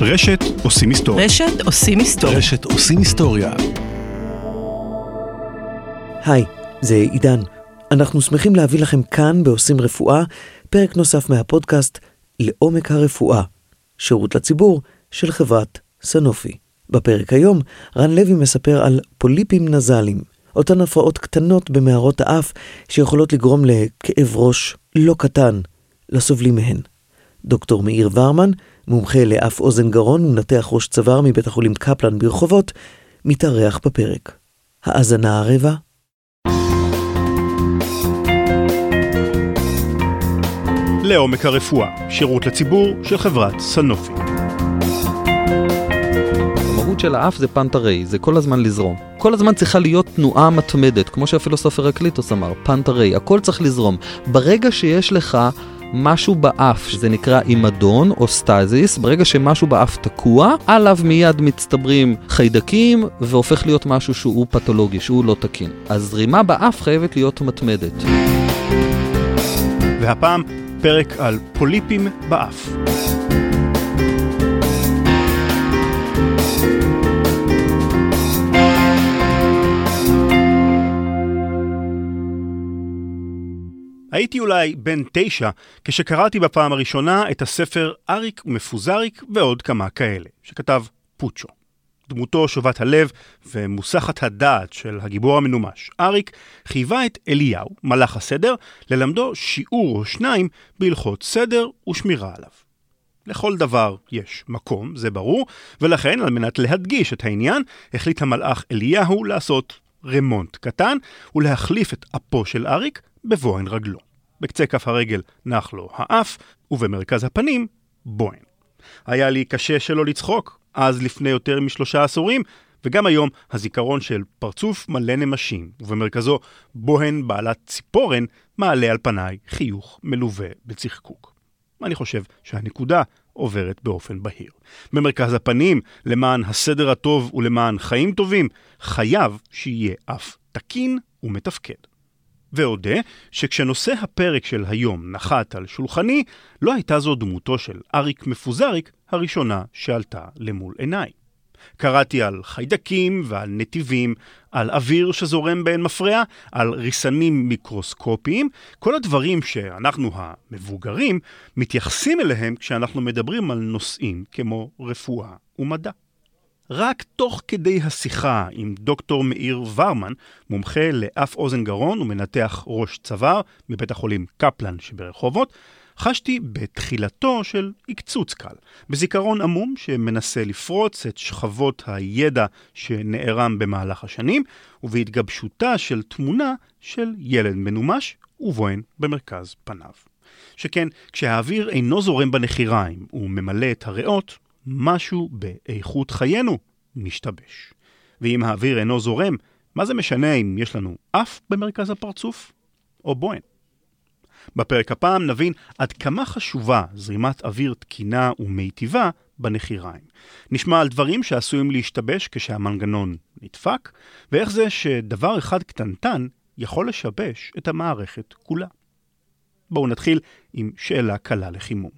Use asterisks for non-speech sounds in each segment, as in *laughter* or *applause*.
רשת עושים היסטוריה. רשת עושים היסטוריה. רשת עושים היסטוריה. היי, זה עידן. אנחנו שמחים להביא לכם כאן בעושים רפואה פרק נוסף מהפודקאסט לעומק הרפואה, שירות לציבור של חברת סנופי. בפרק היום רן לוי מספר על פוליפים נזליים, אותן הפרעות קטנות במערות האף שיכולות לגרום לכאב ראש לא קטן לסובלים מהן. דוקטור מאיר ורמן, מומחה לאף אוזן גרון ומנתח ראש צוואר מבית החולים קפלן ברחובות, מתארח בפרק. האזנה ערבה לעומק הרפואה, שירות לציבור של חברת סאנופי. המהות של האף זה πάντα ῥεῖ, זה כל הזמן לזרום. כל הזמן צריכה להיות תנועה מתמדת, כמו שהפילוסופר הרקליטוס אמר, πάντα ῥεῖ, הכל צריך לזרום. ברגע שיש לך משהו באף, שזה נקרא אימדון או סטזיס, ברגע שמשהו באף תקוע, עליו מיד מצטברים חיידקים והופך להיות משהו שהוא פתולוגי, שהוא לא תקין. הזרימה באף חייבת להיות מתמדת. והפעם פרק על פוליפים באף. הייתי אולי בן תשע כשקראתי בפעם הראשונה את הספר אריק מפוזריק ועוד כמה כאלה, שכתב פוצ'ו. דמותו שובת הלב ומוסחת הדעת של הגיבור המנומש, אריק חייבה את אליהו, מלאך הסדר, ללמדו שיעור או שניים בהלכות סדר ושמירה עליו. לכל דבר יש מקום, זה ברור, ולכן, על מנת להדגיש את העניין, החליט המלאך אליהו לעשות רמונט קטן ולהחליף את אפו של אריק בבוהן רגלו. בקצה כף הרגל נח לו האף, ובמרכז הפנים, בוהן. היה לי קשה שלא לצחוק, אז לפני יותר משלושה עשורים, וגם היום הזיכרון של פרצוף מלא נמשים, ובמרכזו בוהן בעלת ציפורן, מעלה על פניי חיוך מלווה בצחקוק. אני חושב שהנקודה עוברת באופן בהיר. במרכז הפנים, למען הסדר הטוב ולמען חיים טובים, חייב שיהיה אף תקין ומתפקד. ואודה שכשנושא הפרק של היום נחת על שולחני, לא הייתה זו דמותו של אריק מפוזריק הראשונה שעלתה למול עיניי. קראתי על חיידקים ועל נתיבים, על אוויר שזורם באין מפרע, על ריסנים מיקרוסקופיים, כל הדברים שאנחנו המבוגרים מתייחסים אליהם כשאנחנו מדברים על נושאים כמו רפואה ומדע. רק תוך כדי השיחה עם דוקטור מאיר ורמן, מומחה לאף אוזן גרון ומנתח ראש צוואר מבית החולים קפלן שברחובות, חשתי בתחילתו של עקצוץ קל, בזיכרון עמום שמנסה לפרוץ את שכבות הידע שנערם במהלך השנים, ובהתגבשותה של תמונה של ילד מנומש ובוהן במרכז פניו. שכן כשהאוויר אינו זורם בנחיריים וממלא את הריאות, משהו באיכות חיינו משתבש. ואם האוויר אינו זורם, מה זה משנה אם יש לנו אף במרכז הפרצוף או בוהן? בפרק הפעם נבין עד כמה חשובה זרימת אוויר תקינה ומיטיבה בנחיריים. נשמע על דברים שעשויים להשתבש כשהמנגנון נדפק, ואיך זה שדבר אחד קטנטן יכול לשבש את המערכת כולה. בואו נתחיל עם שאלה קלה לחימום.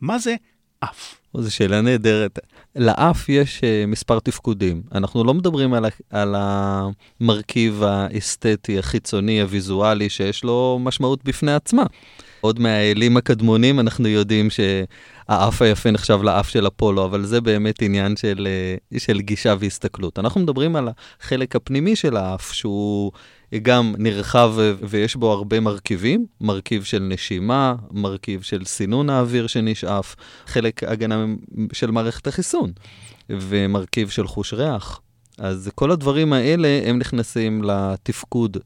מה זה אף? זו שאלה נהדרת. לאף יש uh, מספר תפקודים. אנחנו לא מדברים על, על המרכיב האסתטי, החיצוני, הוויזואלי, שיש לו משמעות בפני עצמה. עוד מהאלים הקדמונים אנחנו יודעים שהאף היפה נחשב לאף של אפולו, אבל זה באמת עניין של, uh, של גישה והסתכלות. אנחנו מדברים על החלק הפנימי של האף, שהוא גם נרחב ויש בו הרבה מרכיבים, מרכיב של נשימה, מרכיב של סינון האוויר שנשאף, חלק הגנה של מערכת החיסון, ומרכיב של חוש ריח. אז כל הדברים האלה הם נכנסים לתפקוד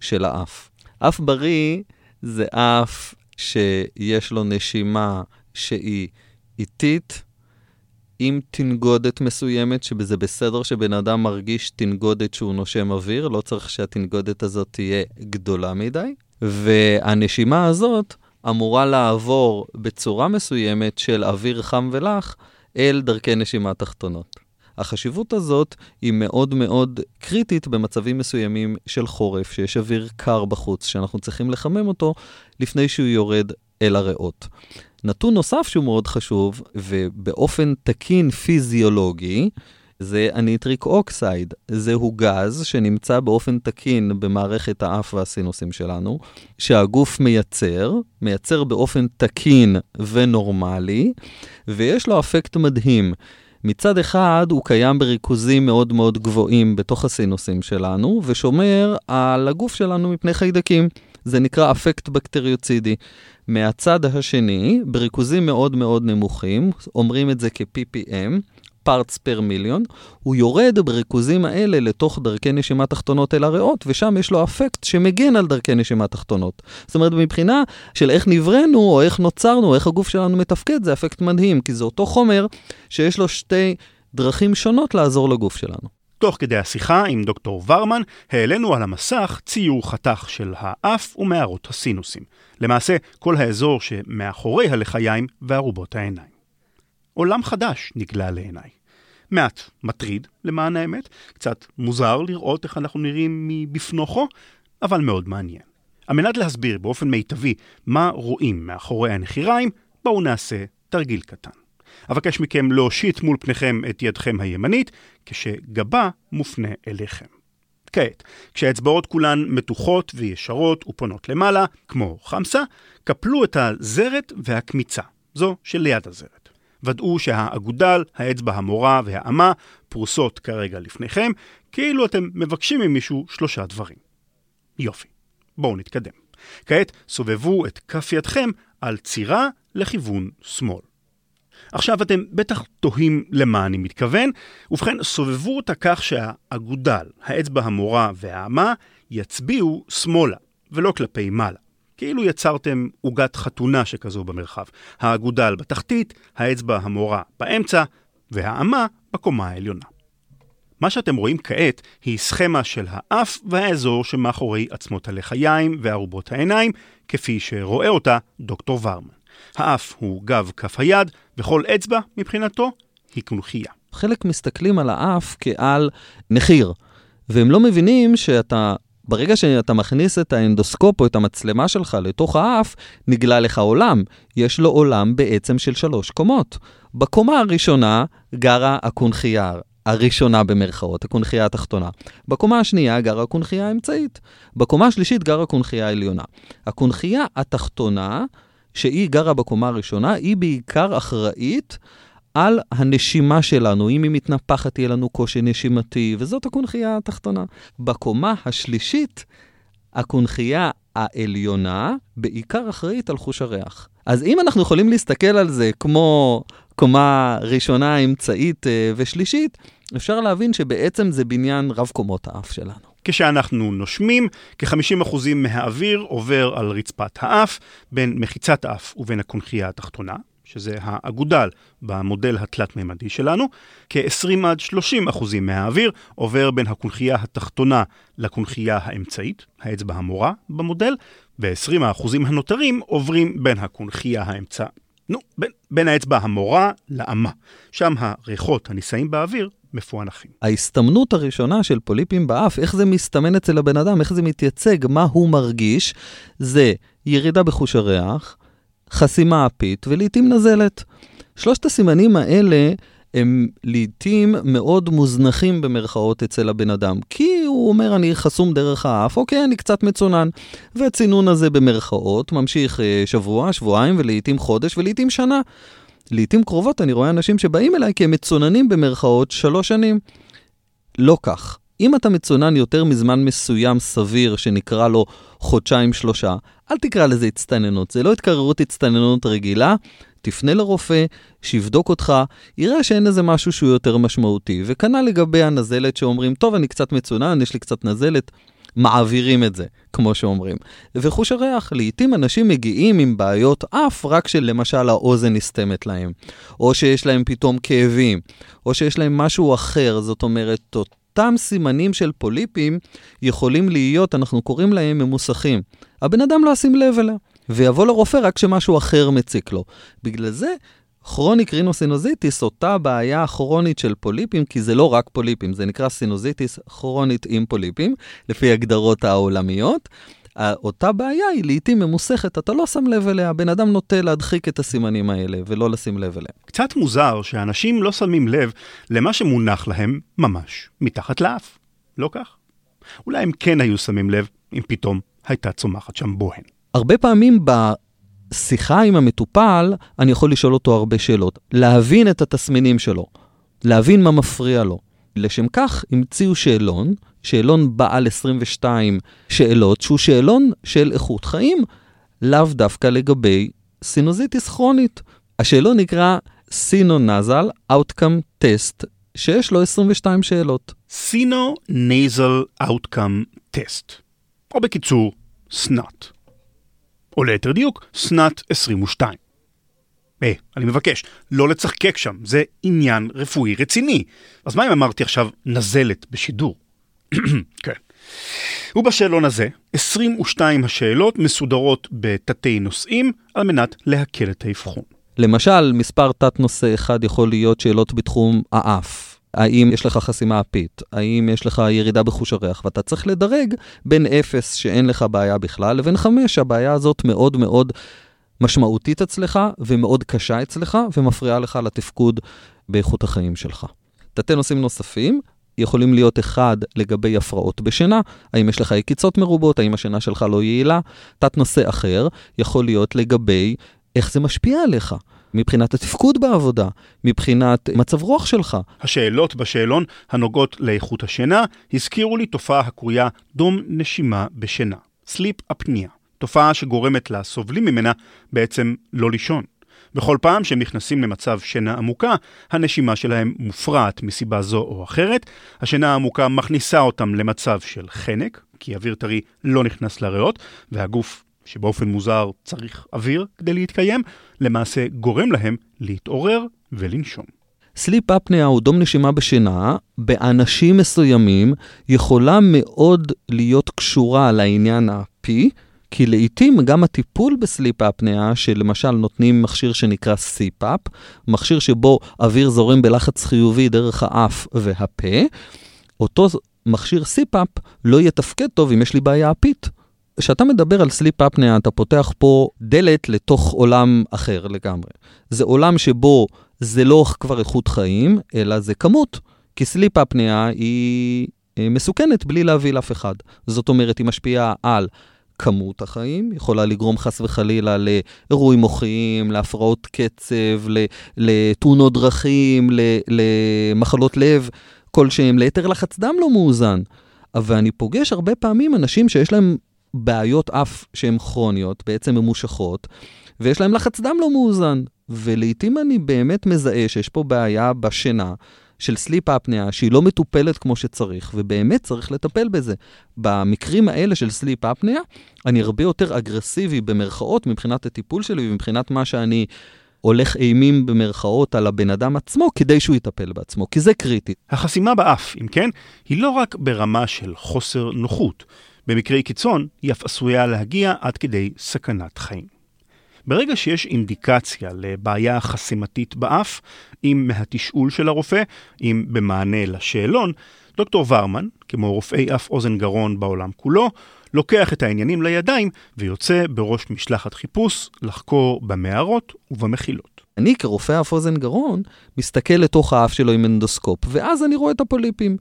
של האף. אף בריא זה אף שיש לו נשימה שהיא איטית, עם תנגודת מסוימת, שזה בסדר שבן אדם מרגיש תנגודת שהוא נושם אוויר, לא צריך שהתנגודת הזאת תהיה גדולה מדי. והנשימה הזאת אמורה לעבור בצורה מסוימת של אוויר חם ולח אל דרכי נשימה תחתונות. החשיבות הזאת היא מאוד מאוד קריטית במצבים מסוימים של חורף, שיש אוויר קר בחוץ, שאנחנו צריכים לחמם אותו לפני שהוא יורד אל הריאות. נתון נוסף שהוא מאוד חשוב, ובאופן תקין פיזיולוגי, זה ה nitric oxide. זהו גז שנמצא באופן תקין במערכת האף והסינוסים שלנו, שהגוף מייצר, מייצר באופן תקין ונורמלי, ויש לו אפקט מדהים. מצד אחד, הוא קיים בריכוזים מאוד מאוד גבוהים בתוך הסינוסים שלנו, ושומר על הגוף שלנו מפני חיידקים. זה נקרא אפקט בקטריוצידי. מהצד השני, בריכוזים מאוד מאוד נמוכים, אומרים את זה כ-PPM, parts per million, הוא יורד בריכוזים האלה לתוך דרכי נשימה תחתונות אל הריאות, ושם יש לו אפקט שמגן על דרכי נשימה תחתונות. זאת אומרת, מבחינה של איך נבראנו, או איך נוצרנו, או איך הגוף שלנו מתפקד, זה אפקט מדהים, כי זה אותו חומר שיש לו שתי דרכים שונות לעזור לגוף שלנו. תוך כדי השיחה עם דוקטור ורמן, העלינו על המסך ציור חתך של האף ומערות הסינוסים. למעשה, כל האזור שמאחורי הלחיים וארובות העיניים. עולם חדש נגלה לעיניי. מעט מטריד, למען האמת, קצת מוזר לראות איך אנחנו נראים מבפנוכו, אבל מאוד מעניין. על מנת להסביר באופן מיטבי מה רואים מאחורי הנחיריים, בואו נעשה תרגיל קטן. אבקש מכם להושיט מול פניכם את ידכם הימנית, כשגבה מופנה אליכם. כעת, כשהאצבעות כולן מתוחות וישרות ופונות למעלה, כמו חמסה, קפלו את הזרת והקמיצה, זו שליד הזרת. ודאו שהאגודל, האצבע המורה והאמה פרוסות כרגע לפניכם, כאילו אתם מבקשים ממישהו שלושה דברים. יופי, בואו נתקדם. כעת סובבו את כף ידכם על צירה לכיוון שמאל. עכשיו אתם בטח תוהים למה אני מתכוון, ובכן סובבו אותה כך שהאגודל, האצבע המורה והאמה יצביעו שמאלה, ולא כלפי מעלה. כאילו יצרתם עוגת חתונה שכזו במרחב. האגודל בתחתית, האצבע המורה באמצע, והאמה בקומה העליונה. מה שאתם רואים כעת היא סכמה של האף והאזור שמאחורי עצמות הלחיים וארובות העיניים, כפי שרואה אותה דוקטור ורמן. האף הוא גב כף היד, וכל אצבע, מבחינתו, היא קונכייה. חלק מסתכלים על האף כעל נחיר, והם לא מבינים שאתה ברגע שאתה מכניס את האנדוסקופ או את המצלמה שלך לתוך האף, נגלה לך עולם. יש לו עולם בעצם של שלוש קומות. בקומה הראשונה גרה הקונכייה הראשונה במרכאות, הקונכייה התחתונה. בקומה השנייה גרה הקונכייה האמצעית. בקומה השלישית גרה הקונכייה העליונה. הקונכייה התחתונה, שהיא גרה בקומה הראשונה, היא בעיקר אחראית על הנשימה שלנו. אם היא מתנפחת, יהיה לנו קושי נשימתי, וזאת הקונכייה התחתונה. בקומה השלישית, הקונכייה העליונה בעיקר אחראית על חוש הריח. אז אם אנחנו יכולים להסתכל על זה כמו קומה ראשונה, אמצעית אה, ושלישית, אפשר להבין שבעצם זה בניין רב קומות האף שלנו. כשאנחנו נושמים, כ-50% מהאוויר עובר על רצפת האף, בין מחיצת האף ובין הקונכייה התחתונה. שזה האגודל במודל התלת-ממדי שלנו, כ-20 עד 30 אחוזים מהאוויר עובר בין הקונכייה התחתונה לקונכייה האמצעית, האצבע המורה במודל, ו-20 האחוזים הנותרים עוברים בין הקונכייה האמצע... נו, בין, בין האצבע המורה לאמה. שם הריחות הנישאים באוויר מפוענחים. ההסתמנות הראשונה של פוליפים באף, איך זה מסתמן אצל הבן אדם, איך זה מתייצג, מה הוא מרגיש, זה ירידה בחוש הריח, חסימה אפית ולעיתים נזלת. שלושת הסימנים האלה הם לעיתים מאוד מוזנחים במרכאות אצל הבן אדם, כי הוא אומר אני חסום דרך האף, אוקיי, אני קצת מצונן. והצינון הזה במרכאות ממשיך אה, שבוע, שבועיים ולעיתים חודש ולעיתים שנה. לעיתים קרובות אני רואה אנשים שבאים אליי כי הם מצוננים במרכאות שלוש שנים. לא כך. אם אתה מצונן יותר מזמן מסוים סביר, שנקרא לו חודשיים-שלושה, אל תקרא לזה הצטננות, זה לא התקררות הצטננות רגילה, תפנה לרופא, שיבדוק אותך, יראה שאין איזה משהו שהוא יותר משמעותי. וכנ"ל לגבי הנזלת שאומרים, טוב, אני קצת מצונן, יש לי קצת נזלת, מעבירים את זה, כמו שאומרים. וחוש הריח, לעתים אנשים מגיעים עם בעיות אף רק שלמשל האוזן נסתמת להם, או שיש להם פתאום כאבים, או שיש להם משהו אחר, זאת אומרת, אותם סימנים של פוליפים יכולים להיות, אנחנו קוראים להם ממוסכים. הבן אדם לא ישים לב אליה, ויבוא לרופא רק כשמשהו אחר מציק לו. בגלל זה, chronic rhinosinusitis, אותה בעיה כרונית של פוליפים, כי זה לא רק פוליפים, זה נקרא סינוזיטיס כרונית עם פוליפים, לפי הגדרות העולמיות. אותה בעיה היא לעיתים ממוסכת, אתה לא שם לב אליה, בן אדם נוטה להדחיק את הסימנים האלה ולא לשים לב אליהם. קצת מוזר שאנשים לא שמים לב למה שמונח להם ממש מתחת לאף, לא כך? אולי הם כן היו שמים לב אם פתאום הייתה צומחת שם בוהן. הרבה פעמים בשיחה עם המטופל, אני יכול לשאול אותו הרבה שאלות. להבין את התסמינים שלו, להבין מה מפריע לו. לשם כך המציאו שאלון, שאלון בעל 22 שאלות, שהוא שאלון של איכות חיים, לאו דווקא לגבי סינוזיטיס כרונית. השאלון נקרא סינונזל Outcome Test, שיש לו 22 שאלות. Sino-Nasal Outcome Test, או בקיצור, SNOT. או ליתר דיוק, SNOT 22. היי, hey, אני מבקש, לא לצחקק שם, זה עניין רפואי רציני. אז מה אם אמרתי עכשיו נזלת בשידור? *clears throat* כן. ובשאלון הזה, 22 השאלות מסודרות בתתי נושאים על מנת להקל את האבחון. למשל, מספר תת-נושא אחד יכול להיות שאלות בתחום האף. האם יש לך חסימה אפית? האם יש לך ירידה בחוש הריח? ואתה צריך לדרג בין 0 שאין לך בעיה בכלל, לבין 5 שהבעיה הזאת מאוד מאוד משמעותית אצלך ומאוד קשה אצלך ומפריעה לך לתפקוד באיכות החיים שלך. תתי נושאים נוספים יכולים להיות אחד לגבי הפרעות בשינה, האם יש לך עקיצות מרובות, האם השינה שלך לא יעילה. תת נושא אחר יכול להיות לגבי איך זה משפיע עליך. מבחינת התפקוד בעבודה, מבחינת מצב רוח שלך. השאלות בשאלון הנוגעות לאיכות השינה הזכירו לי תופעה הקרויה דום נשימה בשינה, sleep apnea, תופעה שגורמת לסובלים ממנה בעצם לא לישון. בכל פעם שהם נכנסים למצב שינה עמוקה, הנשימה שלהם מופרעת מסיבה זו או אחרת. השינה העמוקה מכניסה אותם למצב של חנק, כי אוויר טרי לא נכנס לריאות, והגוף שבאופן מוזר צריך אוויר כדי להתקיים, למעשה גורם להם להתעורר ולנשום. sleep apnea הוא דום נשימה בשינה, באנשים מסוימים יכולה מאוד להיות קשורה לעניין ה-P, כי לעיתים גם הטיפול בסליפ אפניה, שלמשל נותנים מכשיר שנקרא CPAP, מכשיר שבו אוויר זורם בלחץ חיובי דרך האף והפה, אותו מכשיר CPAP לא יתפקד טוב אם יש לי בעיה אפית. כשאתה מדבר על סליפ אפניה, אתה פותח פה דלת לתוך עולם אחר לגמרי. זה עולם שבו זה לא כבר איכות חיים, אלא זה כמות. כי סליפ אפניה היא אה, מסוכנת בלי להביא לאף אחד. זאת אומרת, היא משפיעה על כמות החיים, יכולה לגרום חס וחלילה לאירועים מוחיים, להפרעות קצב, לתאונות דרכים, למחלות לב כלשהם, ליתר לחץ דם לא מאוזן. אבל אני פוגש הרבה פעמים אנשים שיש להם בעיות אף שהן כרוניות, בעצם ממושכות, ויש להם לחץ דם לא מאוזן. ולעיתים אני באמת מזהה שיש פה בעיה בשינה. של sleep apnea שהיא לא מטופלת כמו שצריך, ובאמת צריך לטפל בזה. במקרים האלה של sleep apnea, אני הרבה יותר אגרסיבי במרכאות מבחינת הטיפול שלי ומבחינת מה שאני הולך לאיים במרכאות על הבן אדם עצמו כדי שהוא יטפל בעצמו, כי זה קריטי. החסימה באף, אם כן, היא לא רק ברמה של חוסר נוחות. במקרי קיצון, היא אף עשויה להגיע עד כדי סכנת חיים. ברגע שיש אינדיקציה לבעיה חסימתית באף, אם מהתשאול של הרופא, אם במענה לשאלון, דוקטור ורמן, כמו רופאי אף אוזן גרון בעולם כולו, לוקח את העניינים לידיים ויוצא בראש משלחת חיפוש לחקור במערות ובמחילות. אני כרופא אף אוזן גרון מסתכל לתוך האף שלו עם אנדוסקופ, ואז אני רואה את הפוליפים.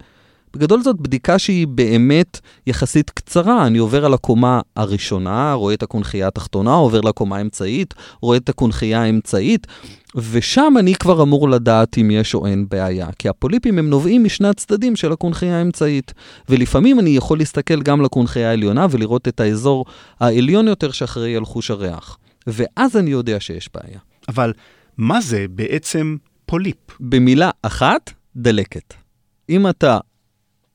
בגדול זאת בדיקה שהיא באמת יחסית קצרה. אני עובר על הקומה הראשונה, רואה את הקונכייה התחתונה, עובר לקומה האמצעית, רואה את הקונכייה האמצעית, ושם אני כבר אמור לדעת אם יש או אין בעיה. כי הפוליפים הם נובעים משני הצדדים של הקונכייה האמצעית. ולפעמים אני יכול להסתכל גם לקונכייה העליונה ולראות את האזור העליון יותר שאחראי על חוש הריח. ואז אני יודע שיש בעיה. אבל מה זה בעצם פוליפ? במילה אחת, דלקת. אם אתה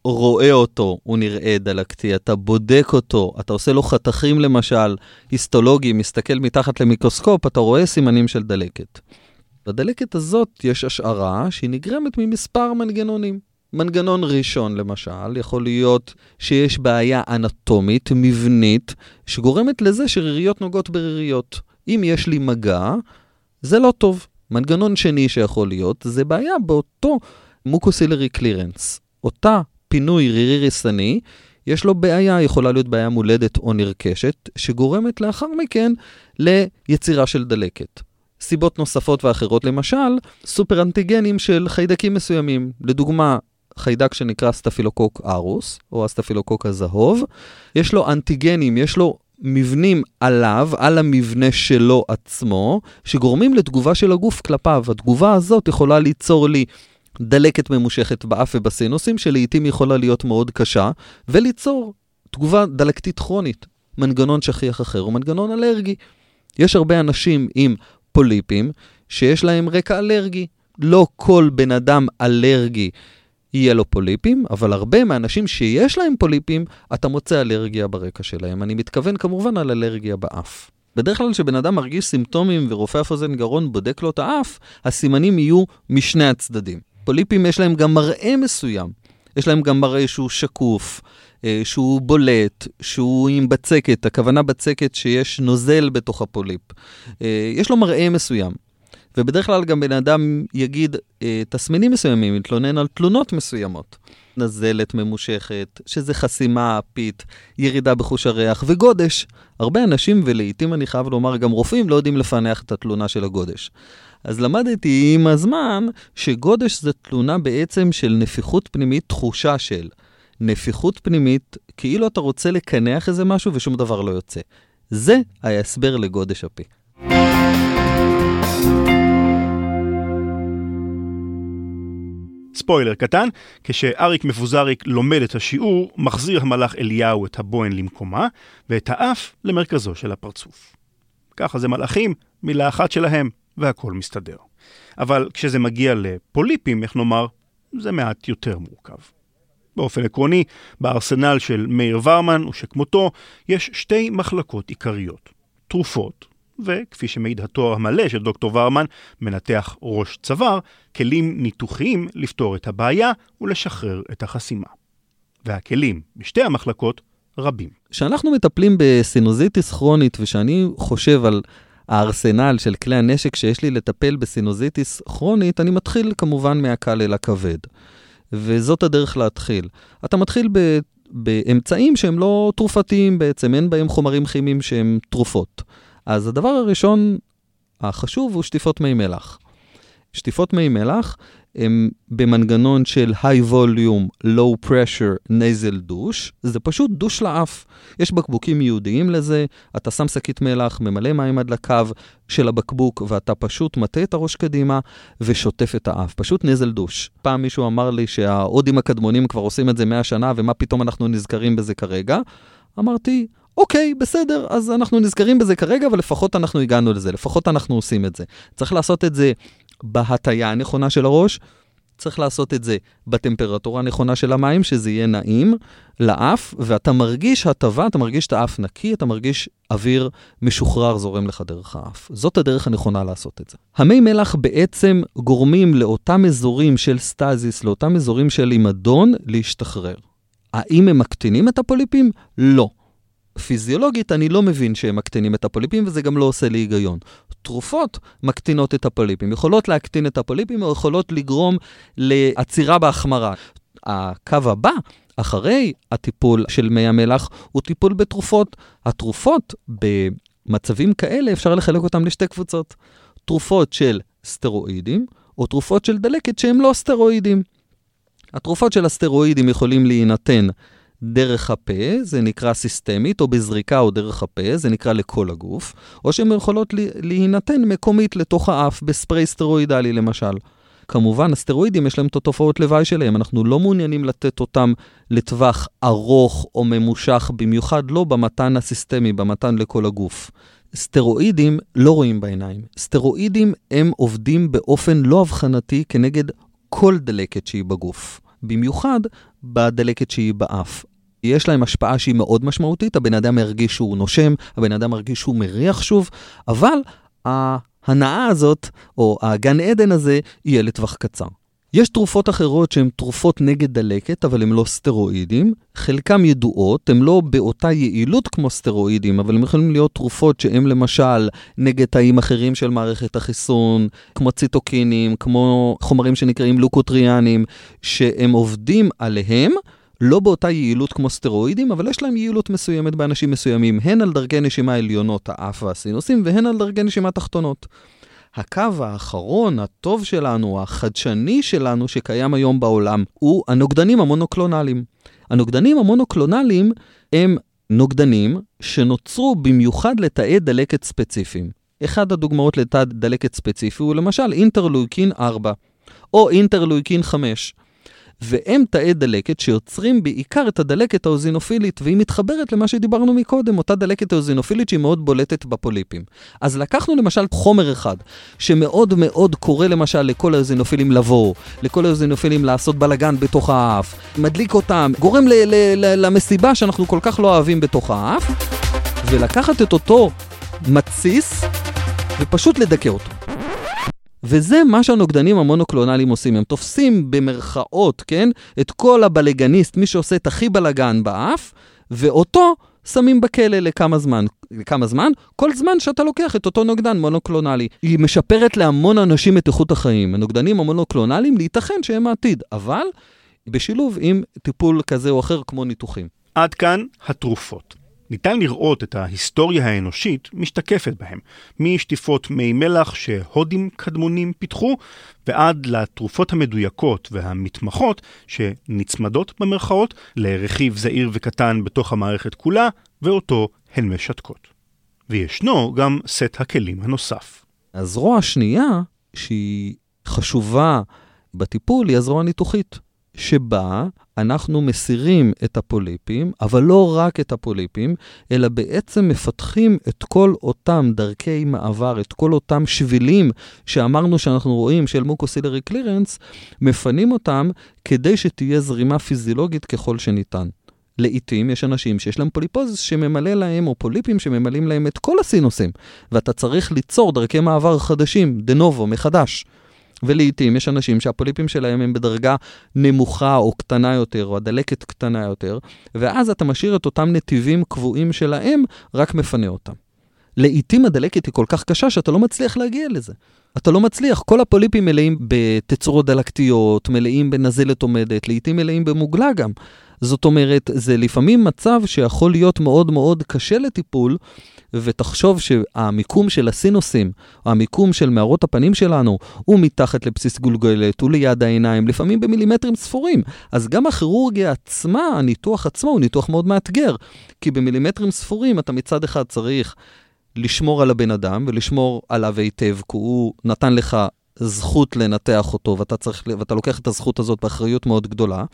רואה אותו, הוא נראה דלקתי, אתה בודק אותו, אתה עושה לו חתכים למשל, היסטולוגיים, מסתכל מתחת למיקרוסקופ, אתה רואה סימנים של דלקת. בדלקת הזאת יש השערה שהיא נגרמת ממספר מנגנונים. מנגנון ראשון, למשל, יכול להיות שיש בעיה אנטומית, מבנית, שגורמת לזה שריריות נוגעות בריריות. אם יש לי מגע, זה לא טוב. מנגנון שני שיכול להיות, זה בעיה באותו מוקוסילרי קלירנס. אותה פינוי רירי ריסני יש לו בעיה, יכולה להיות בעיה מולדת או נרכשת, שגורמת לאחר מכן ליצירה של דלקת. סיבות נוספות ואחרות, למשל, סופר אנטיגנים של חיידקים מסוימים. לדוגמה, חיידק שנקרא סטפילוקוק ארוס, או הסטפילוקוק הזהוב, יש לו אנטיגנים, יש לו מבנים עליו, על המבנה שלו עצמו, שגורמים לתגובה של הגוף כלפיו. התגובה הזאת יכולה ליצור לי דלקת ממושכת באף ובסינוסים, שלעיתים יכולה להיות מאוד קשה, וליצור תגובה דלקתית כרונית. מנגנון שכיח אחר הוא מנגנון אלרגי. יש הרבה אנשים עם פוליפים שיש להם רקע אלרגי. לא כל בן אדם אלרגי יהיה לו פוליפים, אבל הרבה מהאנשים שיש להם פוליפים, אתה מוצא אלרגיה ברקע שלהם. אני מתכוון כמובן על אלרגיה באף. בדרך כלל כשבן אדם מרגיש סימפטומים ורופא אף אוזן גרון בודק לו את האף, הסימנים יהיו משני הצדדים. פוליפים יש להם גם מראה מסוים. יש להם גם מראה שהוא שקוף, אה, שהוא בולט, שהוא עם בצקת, הכוונה בצקת שיש נוזל בתוך הפוליפ. אה, יש לו מראה מסוים. ובדרך כלל גם בן אדם יגיד אה, תסמינים מסוימים, יתלונן על תלונות מסוימות. נזלת ממושכת, שזה חסימה, פית, ירידה בחוש הריח וגודש. הרבה אנשים, ולעיתים אני חייב לומר גם רופאים, לא יודעים לפענח את התלונה של הגודש. אז למדתי עם הזמן שגודש זה תלונה בעצם של נפיחות פנימית, תחושה של נפיחות פנימית, כאילו אתה רוצה לקנח איזה משהו ושום דבר לא יוצא. זה ההסבר לגודש הפה. ספוילר קטן, כשאריק מבוזריק לומד את השיעור, מחזיר המלאך אליהו את הבוהן למקומה, ואת האף למרכזו של הפרצוף. ככה זה מלאכים, מילה אחת שלהם, והכל מסתדר. אבל כשזה מגיע לפוליפים, איך נאמר, זה מעט יותר מורכב. באופן עקרוני, בארסנל של מאיר ורמן ושכמותו, יש שתי מחלקות עיקריות. תרופות, וכפי שמעיד התואר המלא של דוקטור ורמן, מנתח ראש צוואר, כלים ניתוחיים לפתור את הבעיה ולשחרר את החסימה. והכלים בשתי המחלקות רבים. כשאנחנו מטפלים בסינוזיטיס כרונית, ושאני חושב על הארסנל של כלי הנשק שיש לי לטפל בסינוזיטיס כרונית, אני מתחיל כמובן מהקל אל הכבד. וזאת הדרך להתחיל. אתה מתחיל ב... באמצעים שהם לא תרופתיים בעצם, אין בהם חומרים כימיים שהם תרופות. אז הדבר הראשון החשוב הוא שטיפות מי מלח. שטיפות מי מלח הם במנגנון של high volume, low pressure nasal douche, זה פשוט דוש לאף. יש בקבוקים ייעודיים לזה, אתה שם שקית מלח, ממלא מים עד לקו של הבקבוק, ואתה פשוט מטה את הראש קדימה ושוטף את האף, פשוט נזל דוש. פעם מישהו אמר לי שההודים הקדמונים כבר עושים את זה 100 שנה, ומה פתאום אנחנו נזכרים בזה כרגע? אמרתי, אוקיי, בסדר, אז אנחנו נזכרים בזה כרגע, אבל לפחות אנחנו הגענו לזה, לפחות אנחנו עושים את זה. צריך לעשות את זה בהטייה הנכונה של הראש, צריך לעשות את זה בטמפרטורה הנכונה של המים, שזה יהיה נעים לאף, ואתה מרגיש הטבה, אתה מרגיש את האף נקי, אתה מרגיש אוויר משוחרר זורם לך דרך האף. זאת הדרך הנכונה לעשות את זה. המי מלח בעצם גורמים לאותם אזורים של סטזיס, לאותם אזורים של אימדון, להשתחרר. האם הם מקטינים את הפוליפים? לא. פיזיולוגית אני לא מבין שהם מקטינים את הפוליפים, וזה גם לא עושה לי היגיון. תרופות מקטינות את הפוליפים, יכולות להקטין את הפוליפים או יכולות לגרום לעצירה בהחמרה. הקו הבא, אחרי הטיפול של מי המלח, הוא טיפול בתרופות. התרופות במצבים כאלה, אפשר לחלק אותן לשתי קבוצות. תרופות של סטרואידים, או תרופות של דלקת שהן לא סטרואידים. התרופות של הסטרואידים יכולים להינתן דרך הפה, זה נקרא סיסטמית, או בזריקה או דרך הפה, זה נקרא לכל הגוף, או שהן יכולות להינתן מקומית לתוך האף, בספרי סטרואידלי למשל. כמובן, הסטרואידים יש להם את התופעות לוואי שלהם, אנחנו לא מעוניינים לתת אותם לטווח ארוך או ממושך, במיוחד לא במתן הסיסטמי, במתן לכל הגוף. סטרואידים לא רואים בעיניים. סטרואידים הם עובדים באופן לא אבחנתי כנגד כל דלקת שהיא בגוף. במיוחד בדלקת שהיא באף. יש להם השפעה שהיא מאוד משמעותית, הבן אדם מרגיש שהוא נושם, הבן אדם מרגיש שהוא מריח שוב, אבל ההנאה הזאת, או הגן עדן הזה, יהיה לטווח קצר. יש תרופות אחרות שהן תרופות נגד דלקת, אבל הן לא סטרואידים. חלקן ידועות, הן לא באותה יעילות כמו סטרואידים, אבל הן יכולים להיות תרופות שהן למשל נגד תאים אחרים של מערכת החיסון, כמו ציטוקינים, כמו חומרים שנקראים לוקוטריאנים, שהם עובדים עליהם. לא באותה יעילות כמו סטרואידים, אבל יש להם יעילות מסוימת באנשים מסוימים, הן על דרכי נשימה עליונות, האף והסינוסים, והן על דרכי נשימה תחתונות. הקו האחרון, הטוב שלנו, החדשני שלנו, שקיים היום בעולם, הוא הנוגדנים המונוקלונליים. הנוגדנים המונוקלונליים הם נוגדנים שנוצרו במיוחד לתאי דלקת ספציפיים. אחד הדוגמאות לתא דלקת ספציפי הוא למשל אינטרלויקין 4 או אינטרלויקין 5. והם תאי דלקת שיוצרים בעיקר את הדלקת האוזינופילית, והיא מתחברת למה שדיברנו מקודם, אותה דלקת האוזינופילית שהיא מאוד בולטת בפוליפים. אז לקחנו למשל חומר אחד, שמאוד מאוד קורא למשל לכל האוזינופילים לבוא, לכל האוזינופילים לעשות בלאגן בתוך האף, מדליק אותם, גורם ל- ל- ל- למסיבה שאנחנו כל כך לא אוהבים בתוך האף, ולקחת את אותו מתסיס ופשוט לדכא אותו. וזה מה שהנוגדנים המונוקלונליים עושים, הם תופסים במרכאות, כן, את כל הבלגניסט, מי שעושה את הכי בלגן באף, ואותו שמים בכלא לכמה זמן. לכמה זמן? כל זמן שאתה לוקח את אותו נוגדן מונוקלונלי. היא משפרת להמון אנשים את איכות החיים. הנוגדנים המונוקלונליים, להיתכן שהם העתיד, אבל בשילוב עם טיפול כזה או אחר כמו ניתוחים. עד כאן התרופות. ניתן לראות את ההיסטוריה האנושית משתקפת בהם, משטיפות מי מלח שהודים קדמונים פיתחו, ועד לתרופות המדויקות והמתמחות שנצמדות במרכאות לרכיב זעיר וקטן בתוך המערכת כולה, ואותו הן משתקות. וישנו גם סט הכלים הנוסף. הזרוע השנייה, שהיא חשובה בטיפול, היא הזרוע הניתוחית. שבה אנחנו מסירים את הפוליפים, אבל לא רק את הפוליפים, אלא בעצם מפתחים את כל אותם דרכי מעבר, את כל אותם שבילים שאמרנו שאנחנו רואים של מוקוסילרי קלירנס, מפנים אותם כדי שתהיה זרימה פיזיולוגית ככל שניתן. לעתים יש אנשים שיש להם polyposis שממלא להם, או פוליפים שממלאים להם את כל הסינוסים, ואתה צריך ליצור דרכי מעבר חדשים, de novo, מחדש. ולעיתים יש אנשים שהפוליפים שלהם הם בדרגה נמוכה או קטנה יותר, או הדלקת קטנה יותר, ואז אתה משאיר את אותם נתיבים קבועים שלהם, רק מפנה אותם. לעיתים הדלקת היא כל כך קשה שאתה לא מצליח להגיע לזה. אתה לא מצליח, כל הפוליפים מלאים בתצורות דלקתיות, מלאים בנזלת עומדת, לעיתים מלאים במוגלה גם. זאת אומרת, זה לפעמים מצב שיכול להיות מאוד מאוד קשה לטיפול, ותחשוב שהמיקום של הסינוסים, המיקום של מערות הפנים שלנו, הוא מתחת לבסיס גולגלת, הוא ליד העיניים, לפעמים במילימטרים ספורים. אז גם הכירורגיה עצמה, הניתוח עצמו, הוא ניתוח מאוד מאתגר. כי במילימטרים ספורים אתה מצד אחד צריך לשמור על הבן אדם ולשמור עליו היטב, כי הוא נתן לך זכות לנתח אותו, ואתה, צריך, ואתה לוקח את הזכות הזאת באחריות מאוד גדולה.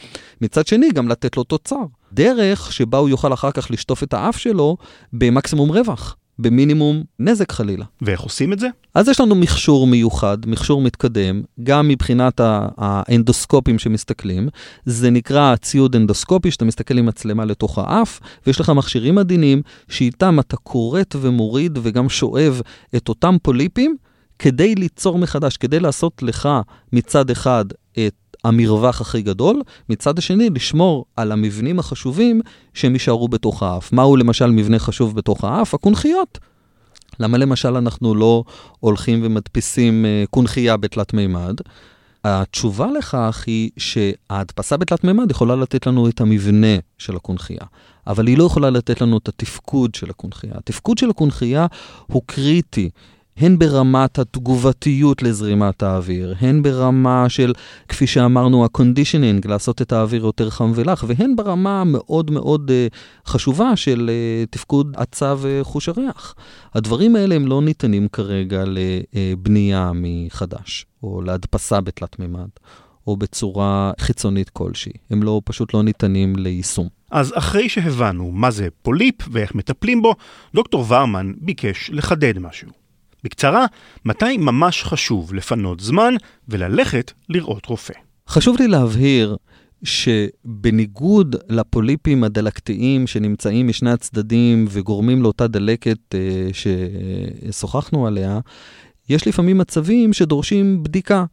מצד שני, גם לתת לו תוצר. דרך שבה הוא יוכל אחר כך לשטוף את האף שלו במקסימום רווח. במינימום נזק חלילה. ואיך עושים את זה? אז יש לנו מכשור מיוחד, מכשור מתקדם, גם מבחינת האנדוסקופים שמסתכלים. זה נקרא ציוד אנדוסקופי, שאתה מסתכל עם מצלמה לתוך האף, ויש לך מכשירים עדינים, שאיתם אתה כורת ומוריד וגם שואב את אותם פוליפים, כדי ליצור מחדש, כדי לעשות לך מצד אחד את המרווח הכי גדול, מצד השני לשמור על המבנים החשובים שהם יישארו בתוך האף. מהו למשל מבנה חשוב בתוך האף? הקונכיות. למה למשל אנחנו לא הולכים ומדפיסים uh, קונכייה בתלת מימד? התשובה לכך היא שההדפסה בתלת מימד יכולה לתת לנו את המבנה של הקונכייה, אבל היא לא יכולה לתת לנו את התפקוד של הקונכייה. התפקוד של הקונכייה הוא קריטי. הן ברמת התגובתיות לזרימת האוויר, הן ברמה של, כפי שאמרנו, ה-conditioning, לעשות את האוויר יותר חם ולח, והן ברמה מאוד מאוד uh, חשובה של uh, תפקוד עצה וחוש הריח. הדברים האלה הם לא ניתנים כרגע לבנייה מחדש, או להדפסה בתלת מימד. או בצורה חיצונית כלשהי. הם לא, פשוט לא ניתנים ליישום. אז אחרי שהבנו מה זה פוליפ ואיך מטפלים בו, דוקטור ורמן ביקש לחדד משהו. בקצרה, מתי ממש חשוב לפנות זמן וללכת לראות רופא? חשוב לי להבהיר שבניגוד לפוליפים הדלקתיים שנמצאים משני הצדדים וגורמים לאותה דלקת uh, ששוחחנו עליה, יש לפעמים מצבים שדורשים בדיקה,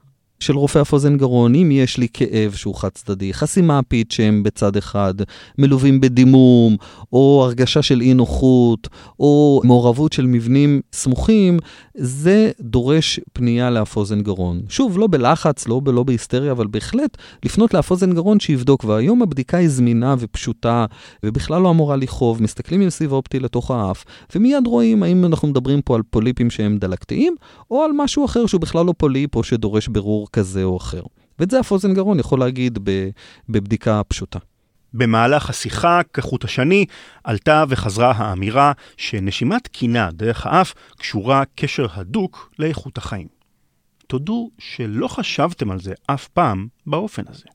של רופא אף אוזן גרון, אם יש לי כאב שהוא חד צדדי, חסימה פית שהם בצד אחד, מלווים בדימום, או הרגשה של אי נוחות, או מעורבות של מבנים סמוכים, זה דורש פנייה לאף אוזן גרון. שוב, לא בלחץ, לא, לא בהיסטריה, אבל בהחלט לפנות לאף אוזן גרון שיבדוק, והיום הבדיקה היא זמינה ופשוטה, ובכלל לא אמורה לכאוב, מסתכלים עם סיב אופטי לתוך האף, ומיד רואים האם אנחנו מדברים פה על פוליפים שהם דלקתיים, או על משהו אחר שהוא בכלל לא פוליפ או שדורש בירור כזה או אחר. ואת זה הפוזן גרון יכול להגיד בבדיקה פשוטה. במהלך השיחה, כחוט השני, עלתה וחזרה האמירה שנשימת קינה דרך האף קשורה קשר הדוק לאיכות החיים. תודו שלא חשבתם על זה אף פעם באופן הזה.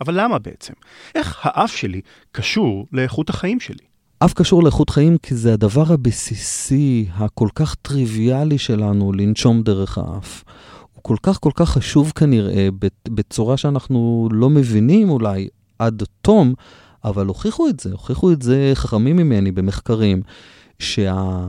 אבל למה בעצם? איך האף שלי קשור לאיכות החיים שלי? אף קשור לאיכות חיים כי זה הדבר הבסיסי, הכל כך טריוויאלי שלנו, לנשום דרך האף. כל כך כל כך חשוב כנראה, בצורה שאנחנו לא מבינים אולי עד תום, אבל הוכיחו את זה, הוכיחו את זה חכמים ממני במחקרים, שה...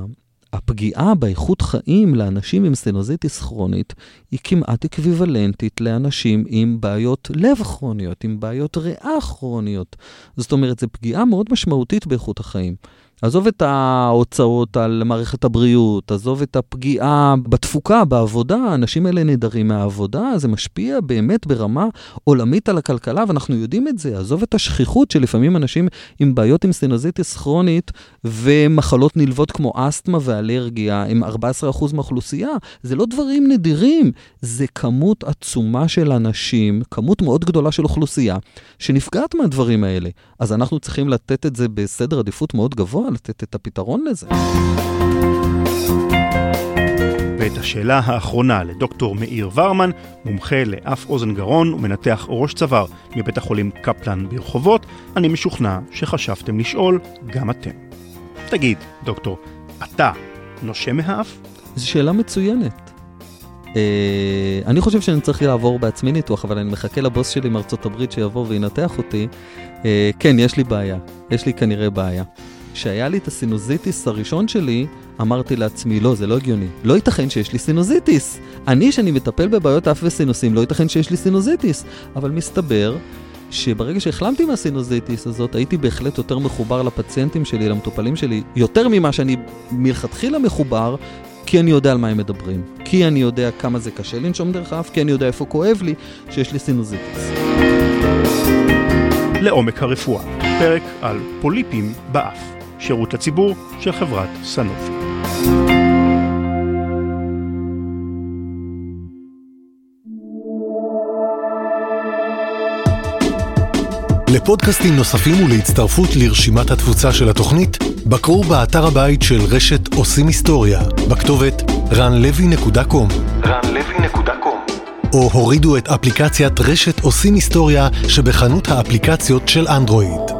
הפגיעה באיכות חיים לאנשים עם סינוזיטיס כרונית היא כמעט אקוויולנטית לאנשים עם בעיות לב כרוניות, עם בעיות ריאה כרוניות. זאת אומרת, זו פגיעה מאוד משמעותית באיכות החיים. עזוב את ההוצאות על מערכת הבריאות, עזוב את הפגיעה בתפוקה, בעבודה, האנשים האלה נעדרים מהעבודה, זה משפיע באמת ברמה עולמית על הכלכלה, ואנחנו יודעים את זה. עזוב את השכיחות שלפעמים אנשים עם בעיות עם סינוזיטיס כרונית ומחלות נלוות כמו אסתמה ואלרגיה הם 14% מהאוכלוסייה. זה לא דברים נדירים, זה כמות עצומה של אנשים, כמות מאוד גדולה של אוכלוסייה, שנפגעת מהדברים האלה. אז אנחנו צריכים לתת את זה בסדר עדיפות מאוד גבוה. לתת את הפתרון לזה. ואת השאלה האחרונה לדוקטור מאיר ורמן, מומחה לאף אוזן גרון ומנתח ראש צוואר מבית החולים קפלן ברחובות, אני משוכנע שחשבתם לשאול גם אתם. תגיד, דוקטור, אתה נושם מהאף? זו שאלה מצוינת. Uh, אני חושב שאני צריך לעבור בעצמי ניתוח, אבל אני מחכה לבוס שלי מארצות הברית שיבוא וינתח אותי. Uh, כן, יש לי בעיה. יש לי כנראה בעיה. כשהיה לי את הסינוזיטיס הראשון שלי, אמרתי לעצמי, לא, זה לא הגיוני. לא ייתכן שיש לי סינוזיטיס. אני, שאני מטפל בבעיות אף וסינוסים, לא ייתכן שיש לי סינוזיטיס. אבל מסתבר שברגע שהחלמתי מהסינוזיטיס הזאת, הייתי בהחלט יותר מחובר לפציינטים שלי, למטופלים שלי, יותר ממה שאני מלכתחילה מחובר, כי אני יודע על מה הם מדברים. כי אני יודע כמה זה קשה לנשום דרך האף, כי אני יודע איפה כואב לי שיש לי סינוזיטיס. לעומק הרפואה, פרק על פוליפים באף. שירות לציבור של חברת סנופי. לפודקאסטים נוספים ולהצטרפות לרשימת התפוצה של התוכנית, בקרו באתר הבית של רשת עושים היסטוריה, בכתובת ranlevy.com ranlevy.com או הורידו את אפליקציית רשת עושים היסטוריה שבחנות האפליקציות של אנדרואיד.